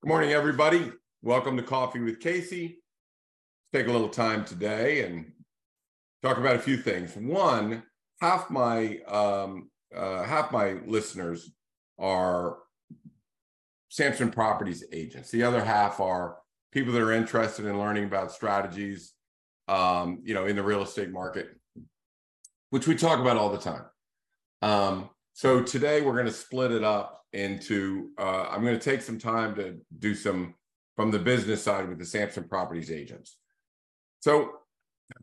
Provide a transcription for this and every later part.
Good morning, everybody. Welcome to Coffee with Casey. Let's take a little time today and talk about a few things. One, half my um, uh, half my listeners are Samson Properties agents. The other half are people that are interested in learning about strategies, um, you know, in the real estate market, which we talk about all the time. Um, so today we're going to split it up into uh, i'm going to take some time to do some from the business side with the samson properties agents. So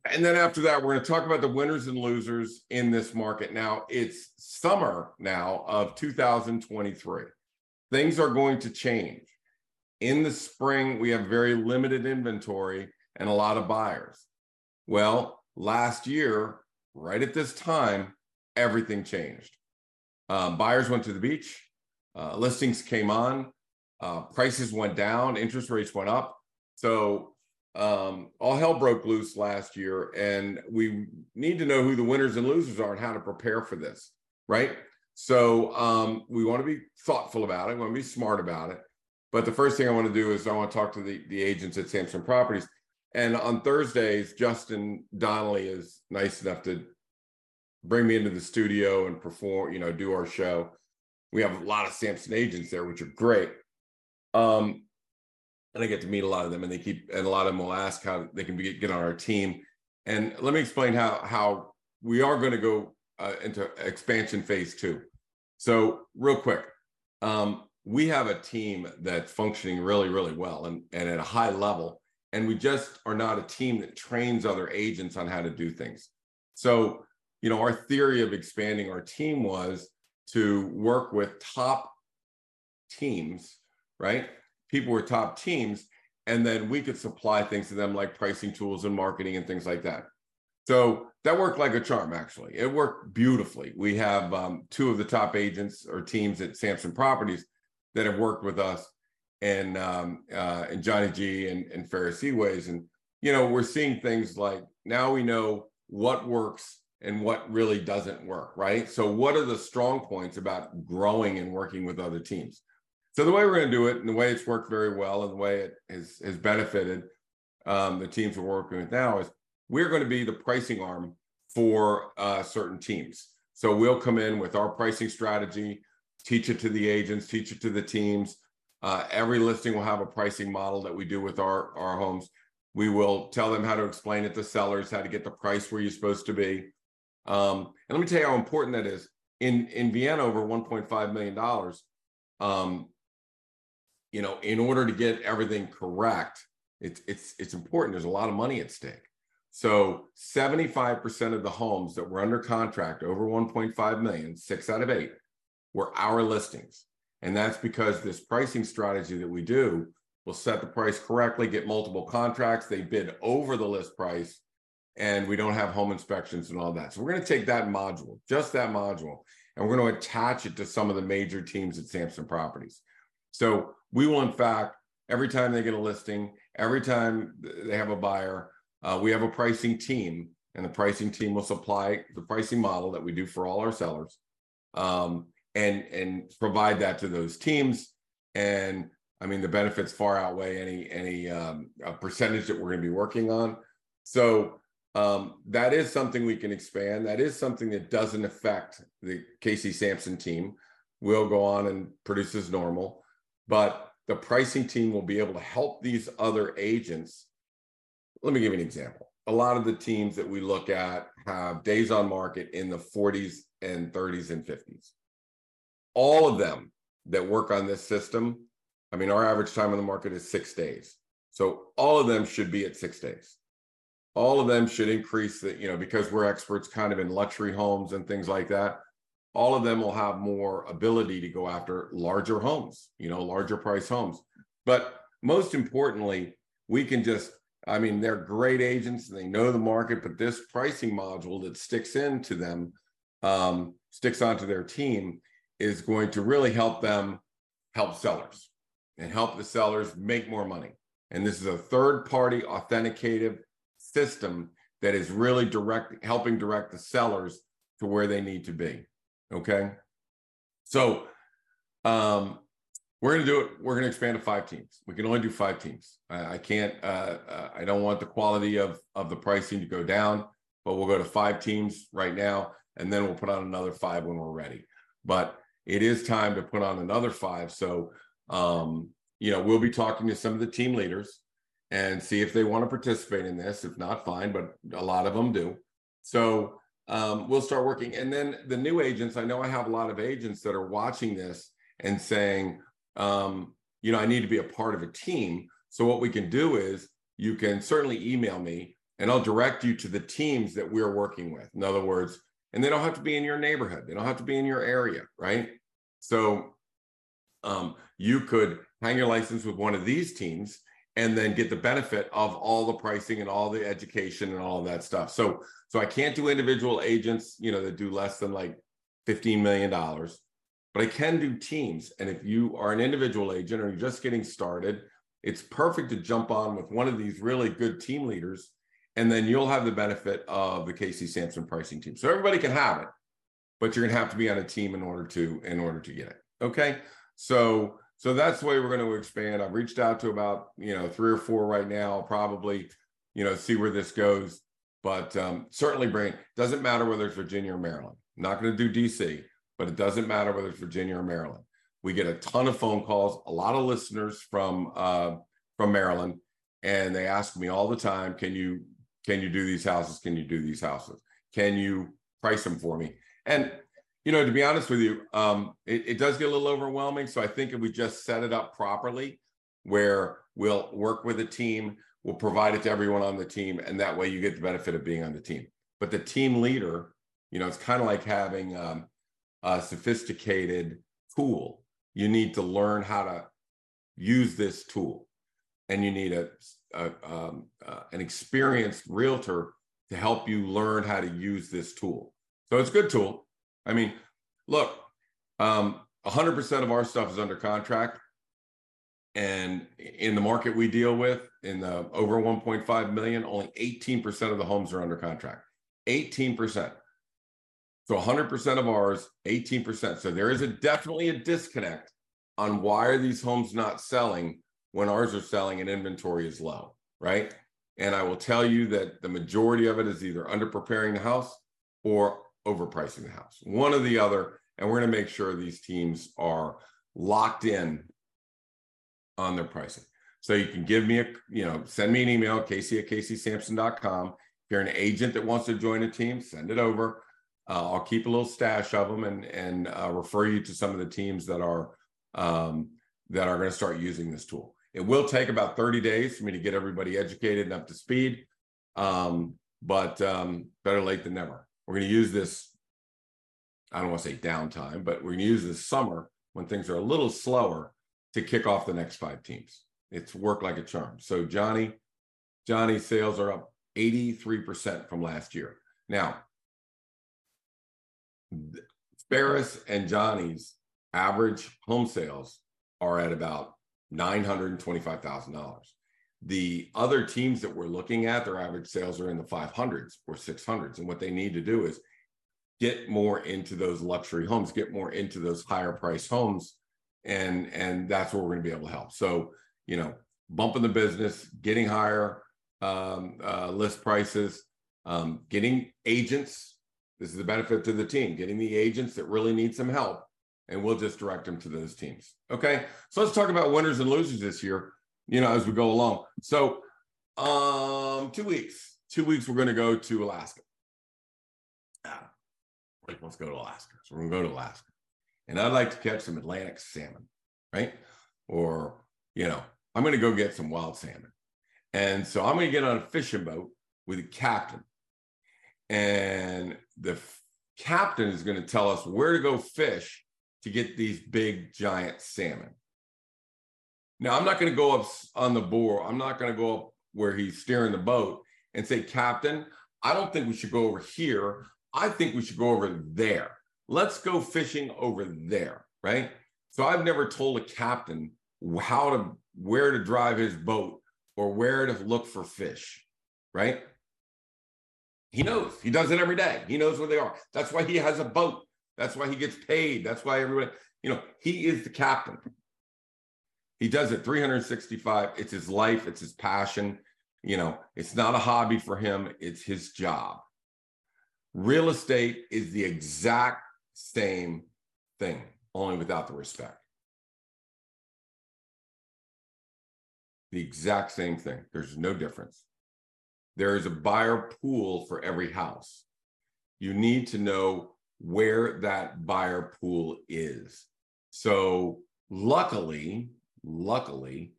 and then after that we're going to talk about the winners and losers in this market. Now it's summer now of 2023 things are going to change. In the spring we have very limited inventory and a lot of buyers. Well last year right at this time everything changed um, buyers went to the beach uh, listings came on, uh, prices went down, interest rates went up. So um, all hell broke loose last year, and we need to know who the winners and losers are and how to prepare for this, right? So um, we want to be thoughtful about it. We want to be smart about it. But the first thing I want to do is I want to talk to the, the agents at Samson Properties. And on Thursdays, Justin Donnelly is nice enough to bring me into the studio and perform, you know, do our show we have a lot of Samson agents there, which are great. Um, and I get to meet a lot of them, and they keep and a lot of them will ask how they can be, get on our team. And let me explain how how we are going to go uh, into expansion phase two. So real quick, um, we have a team that's functioning really really well and and at a high level, and we just are not a team that trains other agents on how to do things. So you know our theory of expanding our team was to work with top teams, right? People were top teams, and then we could supply things to them like pricing tools and marketing and things like that. So that worked like a charm, actually. It worked beautifully. We have um, two of the top agents or teams at Samson Properties that have worked with us, and um, uh, and Johnny G and, and Ferris Seaways, and you know we're seeing things like now we know what works and what really doesn't work, right? So, what are the strong points about growing and working with other teams? So, the way we're going to do it, and the way it's worked very well, and the way it has, has benefited um, the teams we're working with now is we're going to be the pricing arm for uh, certain teams. So, we'll come in with our pricing strategy, teach it to the agents, teach it to the teams. Uh, every listing will have a pricing model that we do with our, our homes. We will tell them how to explain it to sellers, how to get the price where you're supposed to be um, and let me tell you how important that is. In in Vienna, over 1.5 million dollars. Um, you know, in order to get everything correct, it's it's it's important. There's a lot of money at stake. So 75% of the homes that were under contract over 1.5 million, six out of eight, were our listings. And that's because this pricing strategy that we do will set the price correctly, get multiple contracts. They bid over the list price and we don't have home inspections and all that. So we're going to take that module, just that module, and we're going to attach it to some of the major teams at Samson Properties. So we will, in fact, every time they get a listing, every time they have a buyer, uh, we have a pricing team, and the pricing team will supply the pricing model that we do for all our sellers, um, and and provide that to those teams. And I mean, the benefits far outweigh any any um, percentage that we're going to be working on. So um, that is something we can expand. That is something that doesn't affect the Casey Samson team. We'll go on and produce as normal, but the pricing team will be able to help these other agents. Let me give you an example. A lot of the teams that we look at have days on market in the 40s and 30s and 50s. All of them that work on this system, I mean, our average time on the market is six days. So all of them should be at six days all of them should increase the, you know, because we're experts kind of in luxury homes and things like that. All of them will have more ability to go after larger homes, you know, larger price homes. But most importantly, we can just, I mean, they're great agents and they know the market, but this pricing module that sticks into them, um, sticks onto their team is going to really help them help sellers and help the sellers make more money. And this is a third party authenticated system that is really direct helping direct the sellers to where they need to be okay so um, we're going to do it. We're going to expand to five teams. We can only do five teams. I, I can't. Uh, uh, I don't want the quality of of the pricing to go down, but we'll go to five teams right now, and then we'll put on another five when we're ready. But it is time to put on another five. So, um, you know, we'll be talking to some of the team leaders and see if they want to participate in this. If not, fine, but a lot of them do. So um, we'll start working. And then the new agents, I know I have a lot of agents that are watching this and saying, um, you know, I need to be a part of a team. So what we can do is you can certainly email me and I'll direct you to the teams that we're working with. In other words, and they don't have to be in your neighborhood. They don't have to be in your area, right? So um, you could hang your license with one of these teams and then get the benefit of all the pricing and all the education and all that stuff. So so I can't do individual agents, you know, that do less than like 15 million dollars but I can do teams. And if you are an individual agent or you're just getting started, it's perfect to jump on with one of these really good team leaders. And then you'll have the benefit of the Casey Samson pricing team. So everybody can have it, but you're gonna have to be on a team in order to in order to get it. Okay. So so that's the way we're going to expand. I've reached out to about you know three or four right now. probably you know see where this goes, but um, certainly bring. Doesn't matter whether it's Virginia or Maryland. I'm not going to do DC but it doesn't matter whether it's Virginia or Maryland. We get a ton of phone calls, a lot of listeners from uh, from Maryland, and they ask me all the time, "Can you can you do these houses? Can you do these houses? Can you price them for me?" And you know, to be honest with you, um, it, it does get a little overwhelming. So I think if we just set it up properly, where we'll work with a team, we'll provide it to everyone on the team, and that way you get the benefit of being on the team. But the team leader, you know, it's kind of like having um, a sophisticated tool. You need to learn how to use this tool, and you need a, a um, uh, an experienced realtor to help you learn how to use this tool. So it's a good tool. I mean, look, um, 100% of our stuff is under contract. And in the market we deal with, in the over 1.5 million, only 18% of the homes are under contract. 18%. So 100% of ours, 18%. So there is a definitely a disconnect on why are these homes not selling when ours are selling and inventory is low, right? And I will tell you that the majority of it is either under preparing the house or overpricing the house, one or the other. And we're going to make sure these teams are locked in on their pricing. So you can give me a, you know, send me an email, casey at caseysamson.com. If you're an agent that wants to join a team, send it over. Uh, I'll keep a little stash of them and and uh, refer you to some of the teams that are um, that are going to start using this tool. It will take about 30 days for me to get everybody educated and up to speed, um, but um, better late than never. We're going to use this. I don't want to say downtime, but we're going to use this summer when things are a little slower to kick off the next five teams. It's worked like a charm. So Johnny, Johnny's sales are up 83% from last year. Now, Ferris and Johnny's average home sales are at about $925,000. The other teams that we're looking at, their average sales are in the 500s or 600s. And what they need to do is get more into those luxury homes, get more into those higher price homes. And, and that's where we're going to be able to help. So, you know, bumping the business, getting higher um, uh, list prices, um, getting agents this is the benefit to the team, getting the agents that really need some help, and we'll just direct them to those teams. Okay. So let's talk about winners and losers this year, you know, as we go along. So um two weeks. Two weeks we're going to go to Alaska. Ah, let's go to Alaska. So we're gonna go to Alaska. And I'd like to catch some Atlantic salmon, right? Or, you know, I'm gonna go get some wild salmon. And so I'm gonna get on a fishing boat with a captain and the f- captain is going to tell us where to go fish to get these big giant salmon. Now, I'm not going to go up on the board. I'm not going to go up where he's steering the boat and say, Captain, I don't think we should go over here. I think we should go over there. Let's go fishing over there, right? So I've never told a captain how to where to drive his boat or where to look for fish, right? He knows. He does it every day. He knows where they are. That's why he has a boat. That's why he gets paid. That's why everybody, you know, he is the captain. He does it 365. It's his life, it's his passion. You know, it's not a hobby for him, it's his job. Real estate is the exact same thing, only without the respect. The exact same thing. There's no difference. There is a buyer pool for every house. You need to know where that buyer pool is. So, luckily, luckily,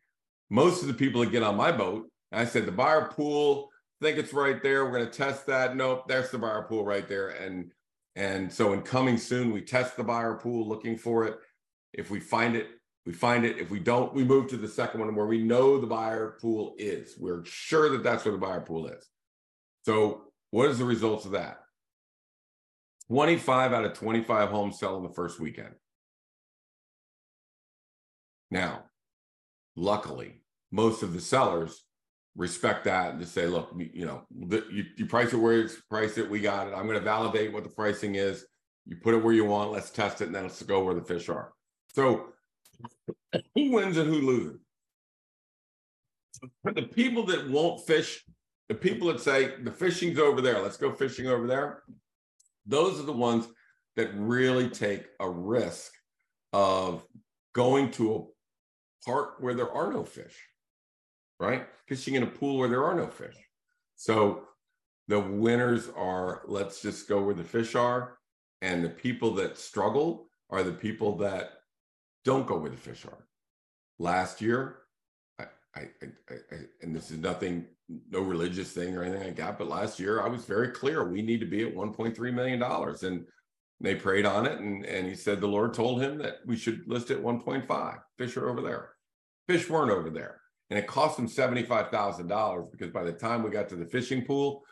most of the people that get on my boat, I said the buyer pool, think it's right there. We're going to test that. Nope, there's the buyer pool right there. And and so in coming soon, we test the buyer pool, looking for it. If we find it, we find it. If we don't, we move to the second one where we know the buyer pool is. We're sure that that's where the buyer pool is. So what is the results of that? 25 out of 25 homes sell in the first weekend. Now, luckily, most of the sellers respect that and just say, look, you know, you, you price it where it's priced it, we got it. I'm going to validate what the pricing is. You put it where you want, let's test it, and then let's go where the fish are. So who wins and who loses? The people that won't fish, the people that say the fishing's over there, let's go fishing over there, those are the ones that really take a risk of going to a part where there are no fish right? Fishing in a pool where there are no fish. So the winners are let's just go where the fish are. And the people that struggle are the people that don't go where the fish are. Last year, I, I, I, I and this is nothing, no religious thing or anything like that, but last year I was very clear we need to be at $1.3 million. And they prayed on it, and, and he said the Lord told him that we should list at 1.5. Fish are over there. Fish weren't over there and it cost them $75,000 because by the time we got to the fishing pool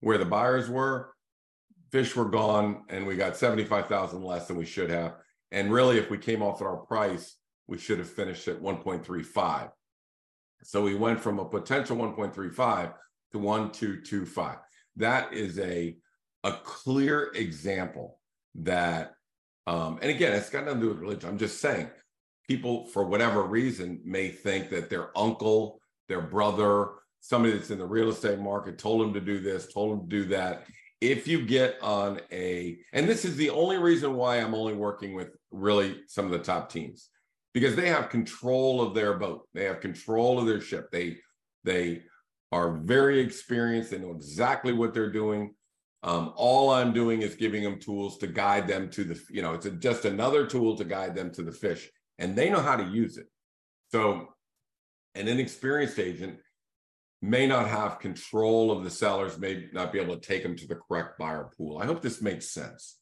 where the buyers were, fish were gone and we got 75,000 less than we should have. And really, if we came off at our price, we should have finished at 1.35. So we went from a potential 1.35 to 1.225. That is a, a clear example that, um, and again, it's got nothing to do with religion. I'm just saying people, for whatever reason, may think that their uncle, their brother, somebody that's in the real estate market told them to do this, told them to do that. If you get on a, and this is the only reason why I'm only working with really some of the top teams because they have control of their boat, they have control of their ship. They, they are very experienced. They know exactly what they're doing. Um, all I'm doing is giving them tools to guide them to the, you know, it's a, just another tool to guide them to the fish and they know how to use it. So, an inexperienced agent may not have control of the sellers, may not be able to take them to the correct buyer pool. I hope this makes sense,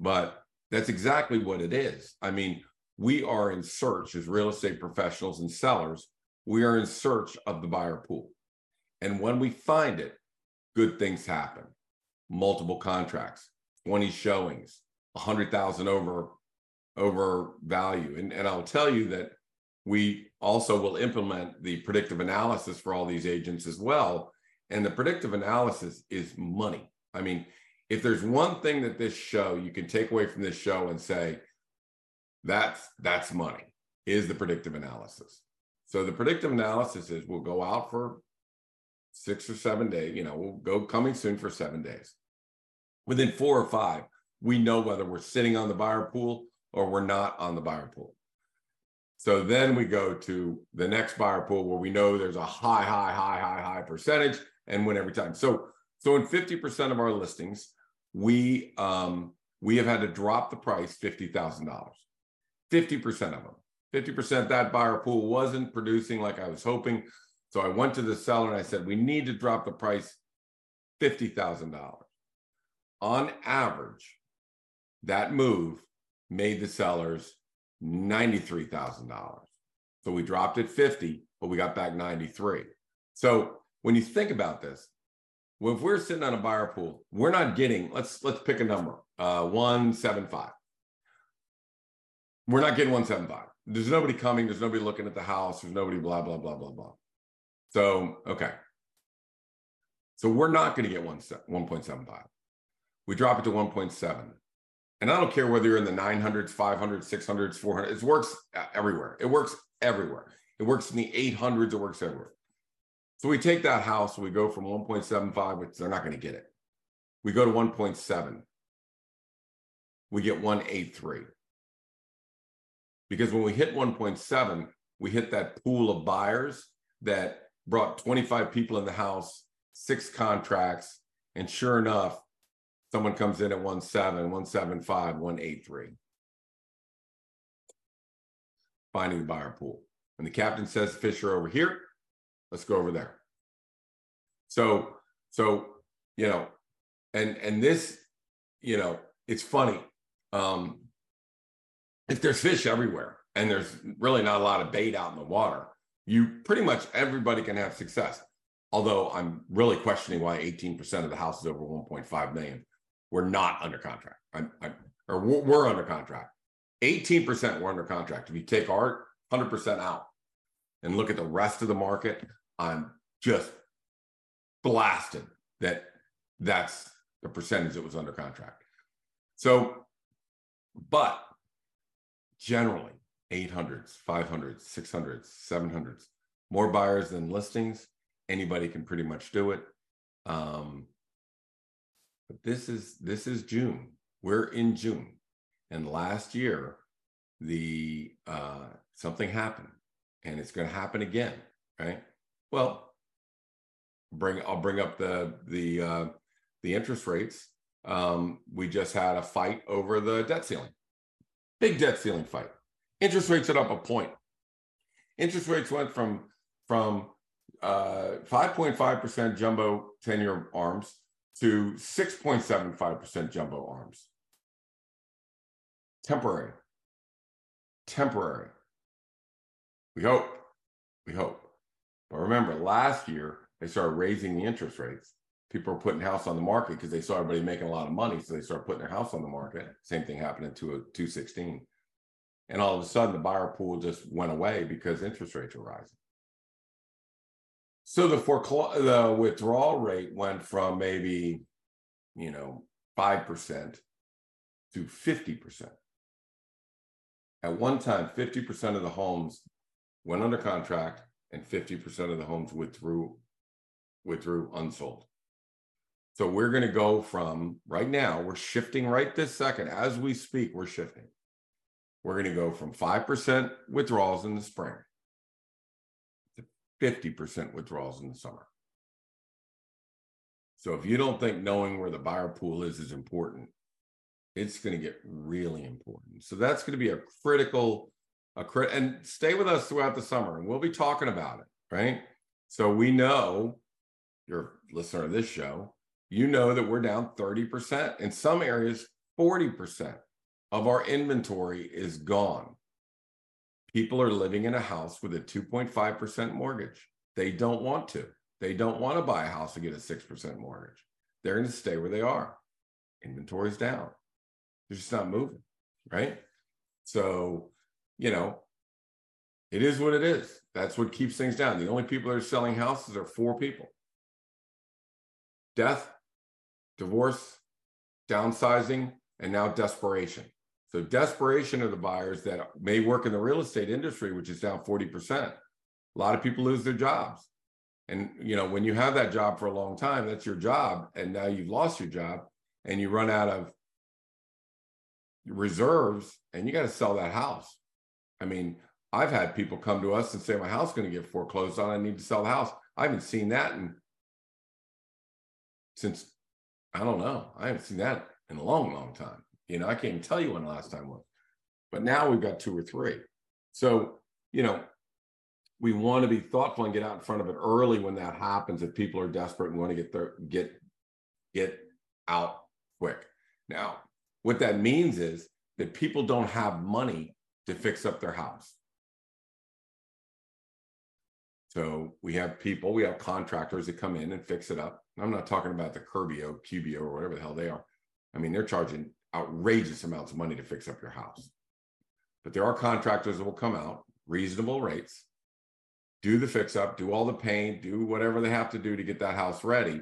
but that's exactly what it is. I mean, we are in search as real estate professionals and sellers, we are in search of the buyer pool. And when we find it, good things happen. Multiple contracts, 20 showings, 100,000 over over value. And, and I'll tell you that we also will implement the predictive analysis for all these agents as well. And the predictive analysis is money. I mean, if there's one thing that this show you can take away from this show and say, that's that's money, is the predictive analysis. So the predictive analysis is we'll go out for six or seven days, you know, we'll go coming soon for seven days. Within four or five, we know whether we're sitting on the buyer pool or we're not on the buyer pool. So then we go to the next buyer pool where we know there's a high, high, high, high, high percentage and win every time. So so in 50% of our listings, we um we have had to drop the price $50,000. 50% of them. 50% that buyer pool wasn't producing like I was hoping. So I went to the seller and I said, we need to drop the price $50,000. On average, that move made the sellers $93,000. So we dropped it 50, but we got back 93. So when you think about this, well, if we're sitting on a buyer pool, we're not getting, let's let's pick a number, uh 175. We're not getting 175. There's nobody coming, there's nobody looking at the house, there's nobody blah, blah, blah, blah, blah. So, okay. So we're not going to get 1, 1.75. We drop it to 1.7 and I don't care whether you're in the 900s, 500s, 600s, 400s, it works uh, everywhere. It works everywhere. It works in the 800s. It works everywhere. So we take that house, we go from 1.75, which they're not going to get it. We go to 1.7. We get 183. Because when we hit 1.7, we hit that pool of buyers that brought 25 people in the house, six contracts, and sure enough, someone comes in at 1.7, 175, 183. Finding the buyer pool. When the captain says Fisher over here, let's go over there. So, so, you know, and and this, you know, it's funny. Um, if there's fish everywhere and there's really not a lot of bait out in the water, you pretty much everybody can have success. Although I'm really questioning why 18% of the houses over 1.5 million were not under contract. I'm, I'm or we're under contract. 18% were under contract. If you take our 100% out and look at the rest of the market, I'm just blasted that that's the percentage that was under contract. So, but generally 800s, 500s, 600s, 700s, more buyers than listings. Anybody can pretty much do it. Um, but this is this is June. We're in June, and last year, the uh, something happened, and it's going to happen again, right? Well, bring I'll bring up the the uh, the interest rates. Um, we just had a fight over the debt ceiling, big debt ceiling fight. Interest rates are up a point. Interest rates went from from uh, 5.5% jumbo 10 year arms to 6.75% jumbo arms. Temporary. Temporary. We hope. We hope. But remember, last year they started raising the interest rates. People were putting house on the market because they saw everybody making a lot of money. So they started putting their house on the market. Same thing happened in 216. And all of a sudden, the buyer pool just went away because interest rates were rising. So the foreclo- the withdrawal rate went from maybe, you know, 5% to 50%. At one time, 50% of the homes went under contract and 50% of the homes withdrew withdrew unsold. So we're going to go from right now, we're shifting right this second as we speak, we're shifting. We're going to go from 5% withdrawals in the spring to 50% withdrawals in the summer. So if you don't think knowing where the buyer pool is is important, it's going to get really important. So that's going to be a critical a crit and stay with us throughout the summer and we'll be talking about it, right? So we know you're a listener of this show, you know that we're down 30%. In some areas, 40% of our inventory is gone. People are living in a house with a 2.5% mortgage. They don't want to. They don't want to buy a house and get a 6% mortgage. They're going to stay where they are. Inventory's down. They're just not moving, right? So, you know, it is what it is. That's what keeps things down. The only people that are selling houses are four people death, divorce, downsizing, and now desperation. So, desperation of the buyers that may work in the real estate industry, which is down 40%. A lot of people lose their jobs. And you know, when you have that job for a long time, that's your job, and now you've lost your job and you run out of reserves and you got to sell that house. I mean, I've had people come to us and say, My house is going to get foreclosed on. I need to sell the house. I haven't seen that in since I don't know. I haven't seen that in a long, long time. You know, I can't even tell you when the last time was. But now we've got two or three. So, you know, we want to be thoughtful and get out in front of it early when that happens if people are desperate and want to get their get get out quick. Now, what that means is that people don't have money to fix up their house. So we have people, we have contractors that come in and fix it up. I'm not talking about the Curbio, Cubio, or whatever the hell they are. I mean, they're charging outrageous amounts of money to fix up your house. But there are contractors that will come out, reasonable rates, do the fix up, do all the paint, do whatever they have to do to get that house ready,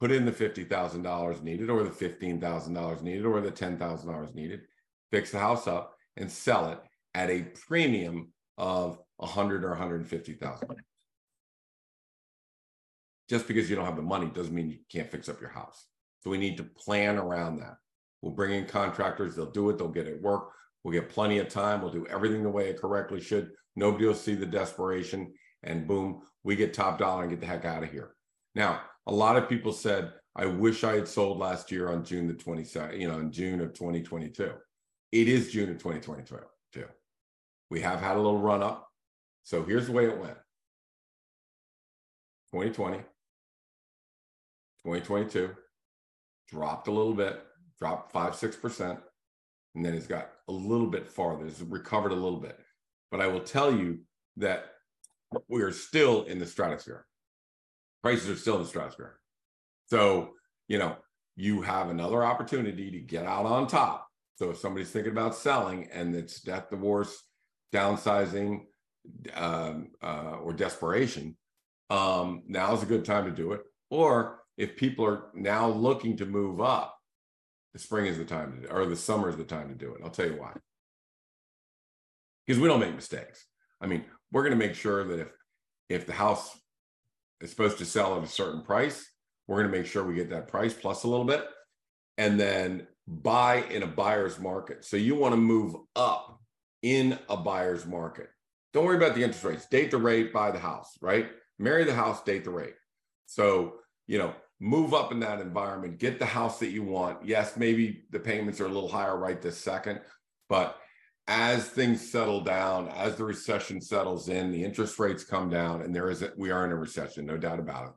put in the $50,000 needed or the $15,000 needed or the $10,000 needed, fix the house up and sell it at a premium of a hundred or 150,000. Just because you don't have the money doesn't mean you can't fix up your house. So we need to plan around that. We'll bring in contractors, they'll do it, they'll get it work. We'll get plenty of time. We'll do everything the way it correctly should. Nobody will see the desperation, and boom, we get top dollar and get the heck out of here. Now, a lot of people said, I wish I had sold last year on June the 22nd, you know, in June of 2022. It is June of 2022. We have had a little run up. So here's the way it went 2020, 2022, dropped a little bit, dropped five, 6%, and then it's got a little bit farther, it's recovered a little bit. But I will tell you that we are still in the stratosphere. Prices are still in the stratosphere. So, you know, you have another opportunity to get out on top. So if somebody's thinking about selling and it's death, divorce, downsizing, um, uh, or desperation, um, now is a good time to do it. Or if people are now looking to move up, the spring is the time to do, or the summer is the time to do it. I'll tell you why. Because we don't make mistakes. I mean, we're going to make sure that if if the house is supposed to sell at a certain price, we're going to make sure we get that price plus a little bit, and then buy in a buyer's market. So you want to move up in a buyer's market. Don't worry about the interest rates. Date the rate, buy the house, right? Marry the house, date the rate. So, you know, move up in that environment, get the house that you want. Yes, maybe the payments are a little higher right this second, but as things settle down, as the recession settles in, the interest rates come down, and there is a, we are in a recession, no doubt about it.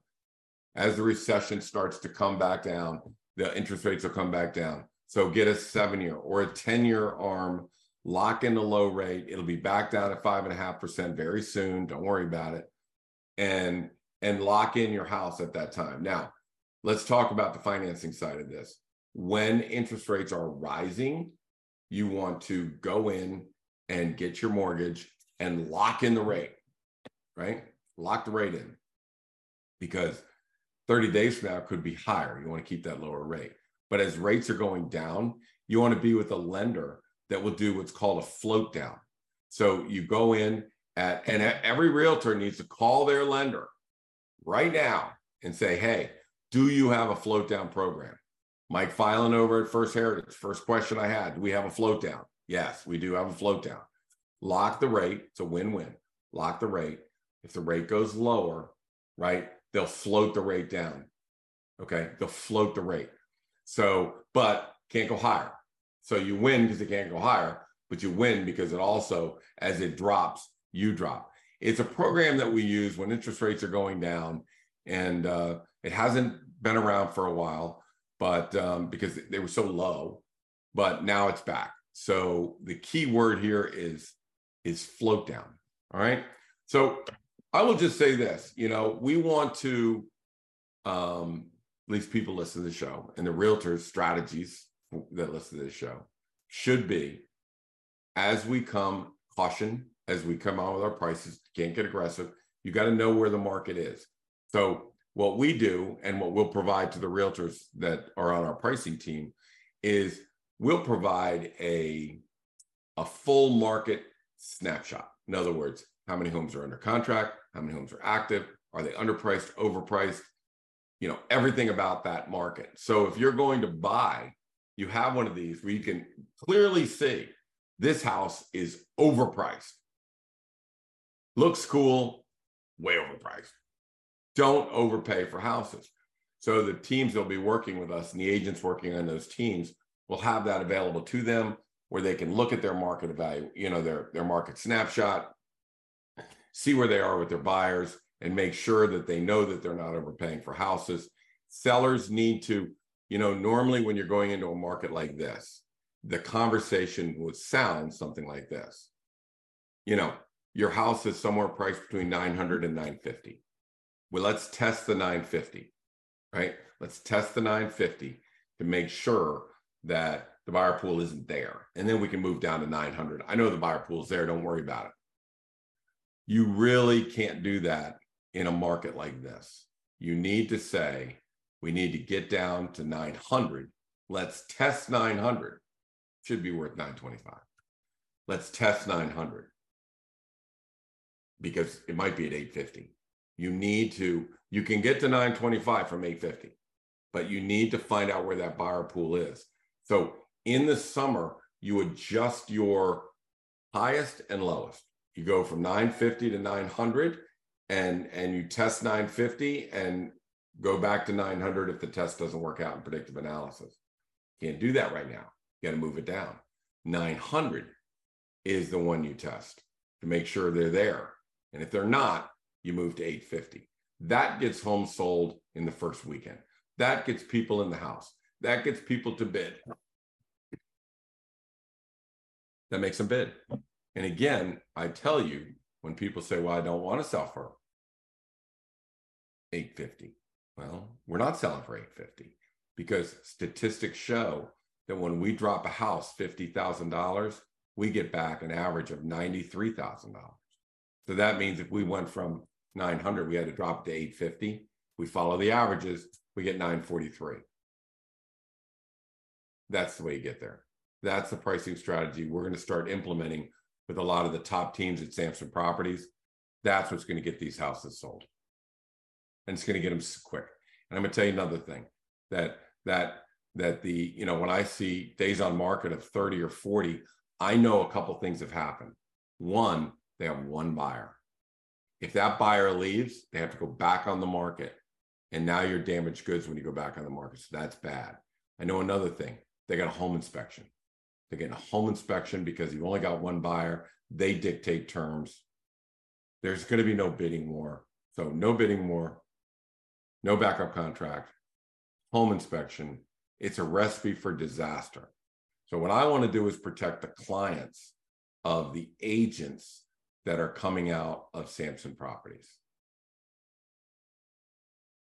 As the recession starts to come back down, the interest rates will come back down. So get a seven year or a 10 year arm lock in the low rate. It'll be back down at five and a half percent very soon. Don't worry about it. And and lock in your house at that time. Now, let's talk about the financing side of this. When interest rates are rising, you want to go in and get your mortgage and lock in the rate, right? Lock the rate in because 30 days from now could be higher. You want to keep that lower rate. But as rates are going down, you want to be with a lender that will do what's called a float down. So you go in at, and every realtor needs to call their lender right now and say, hey, do you have a float down program? Mike Filan over at First Heritage, first question I had, do we have a float down? Yes, we do have a float down. Lock the rate. It's a win-win. Lock the rate. If the rate goes lower, right, they'll float the rate down. Okay, they'll float the rate. So, but can't go higher. So you win because it can't go higher, but you win because it also, as it drops, you drop. It's a program that we use when interest rates are going down, and uh, it hasn't been around for a while, but um, because they were so low, but now it's back. So the key word here is is float down. All right. So I will just say this. You know, we want to, um, at least people listen to the show and the realtors strategies that listen to this show should be as we come caution as we come out with our prices can't get aggressive you got to know where the market is so what we do and what we'll provide to the realtors that are on our pricing team is we'll provide a a full market snapshot. In other words how many homes are under contract? How many homes are active? Are they underpriced overpriced? You know everything about that market. So if you're going to buy you have one of these where you can clearly see this house is overpriced. Looks cool, way overpriced. Don't overpay for houses. So the teams that'll be working with us and the agents working on those teams will have that available to them where they can look at their market value, you know, their, their market snapshot, see where they are with their buyers and make sure that they know that they're not overpaying for houses. Sellers need to you know, normally when you're going into a market like this, the conversation would sound something like this. You know, your house is somewhere priced between 900 and 950. Well, let's test the 950, right? Let's test the 950 to make sure that the buyer pool isn't there. And then we can move down to 900. I know the buyer pool is there. Don't worry about it. You really can't do that in a market like this. You need to say, we need to get down to 900. Let's test 900. Should be worth 925. Let's test 900. because it might be at 850. You need to, you can get to 925 from 850, but you need to find out where that buyer pool is. So in the summer, you adjust your highest and lowest. You go from 950 to 900 and and you test 950 and go back to 900 if the test doesn't work out in predictive analysis. Can't do that right now. You got to move it down. 900 is the one you test to make sure they're there. And if they're not, you move to 850. That gets homes sold in the first weekend. That gets people in the house. That gets people to bid. That makes them bid. And again, I tell you, when people say, well, I don't want to sell for 850. Well, we're not selling for 850 because statistics show that when we drop a house $50,000, we get back an average of $93,000. So that means if we went from 900, we had to drop to 850. We follow the averages, we get 943. That's the way you get there. That's the pricing strategy we're going to start implementing with a lot of the top teams at Samson Properties. That's what's going to get these houses sold. And it's going to get them quick. And I'm going to tell you another thing that that that the you know when I see days on market of 30 or 40, I know a couple things have happened. One, they have one buyer. If that buyer leaves, they have to go back on the market. And now you're damaged goods when you go back on the market. So that's bad. I know another thing. They got a home inspection. They're getting a home inspection because you've only got one buyer. They dictate terms. There's going to be no bidding war. So no bidding war, no backup contract, home inspection. It's a recipe for disaster. So what I want to do is protect the clients of the agents that are coming out of Samson properties.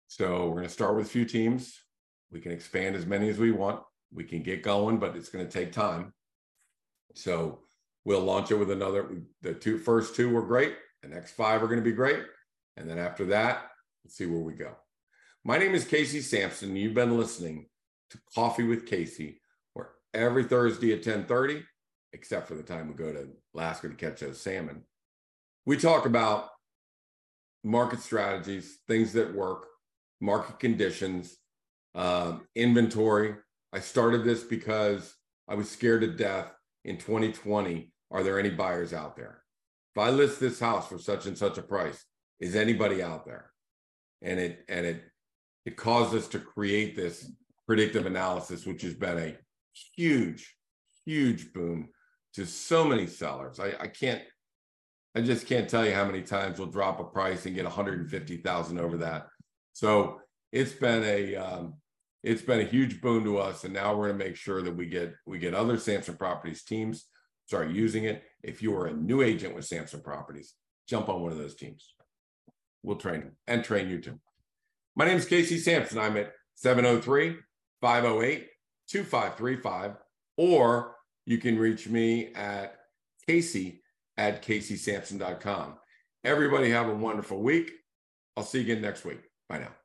So we're going to start with a few teams. We can expand as many as we want. We can get going, but it's going to take time. So we'll launch it with another. The two first two were great. The next five are going to be great. And then after that, let's see where we go. My name is Casey Samson. You've been listening to Coffee with Casey, where every Thursday at 1030, except for the time we go to Alaska to catch those salmon, we talk about market strategies, things that work, market conditions, um, inventory. I started this because I was scared to death in 2020. Are there any buyers out there? If I list this house for such and such a price, is anybody out there? And it and it it caused us to create this predictive analysis, which has been a huge, huge boom to so many sellers. I, I can't I just can't tell you how many times we'll drop a price and get 150,000 over that. So it's been a um, it's been a huge boon to us, and now we're going to make sure that we get we get other Samson Properties teams start using it. If you are a new agent with Samson Properties, jump on one of those teams. We'll train you and train you too. My name is Casey Samson. I'm at 703 508 2535, or you can reach me at Casey at caseysamson.com. Everybody have a wonderful week. I'll see you again next week. Bye now.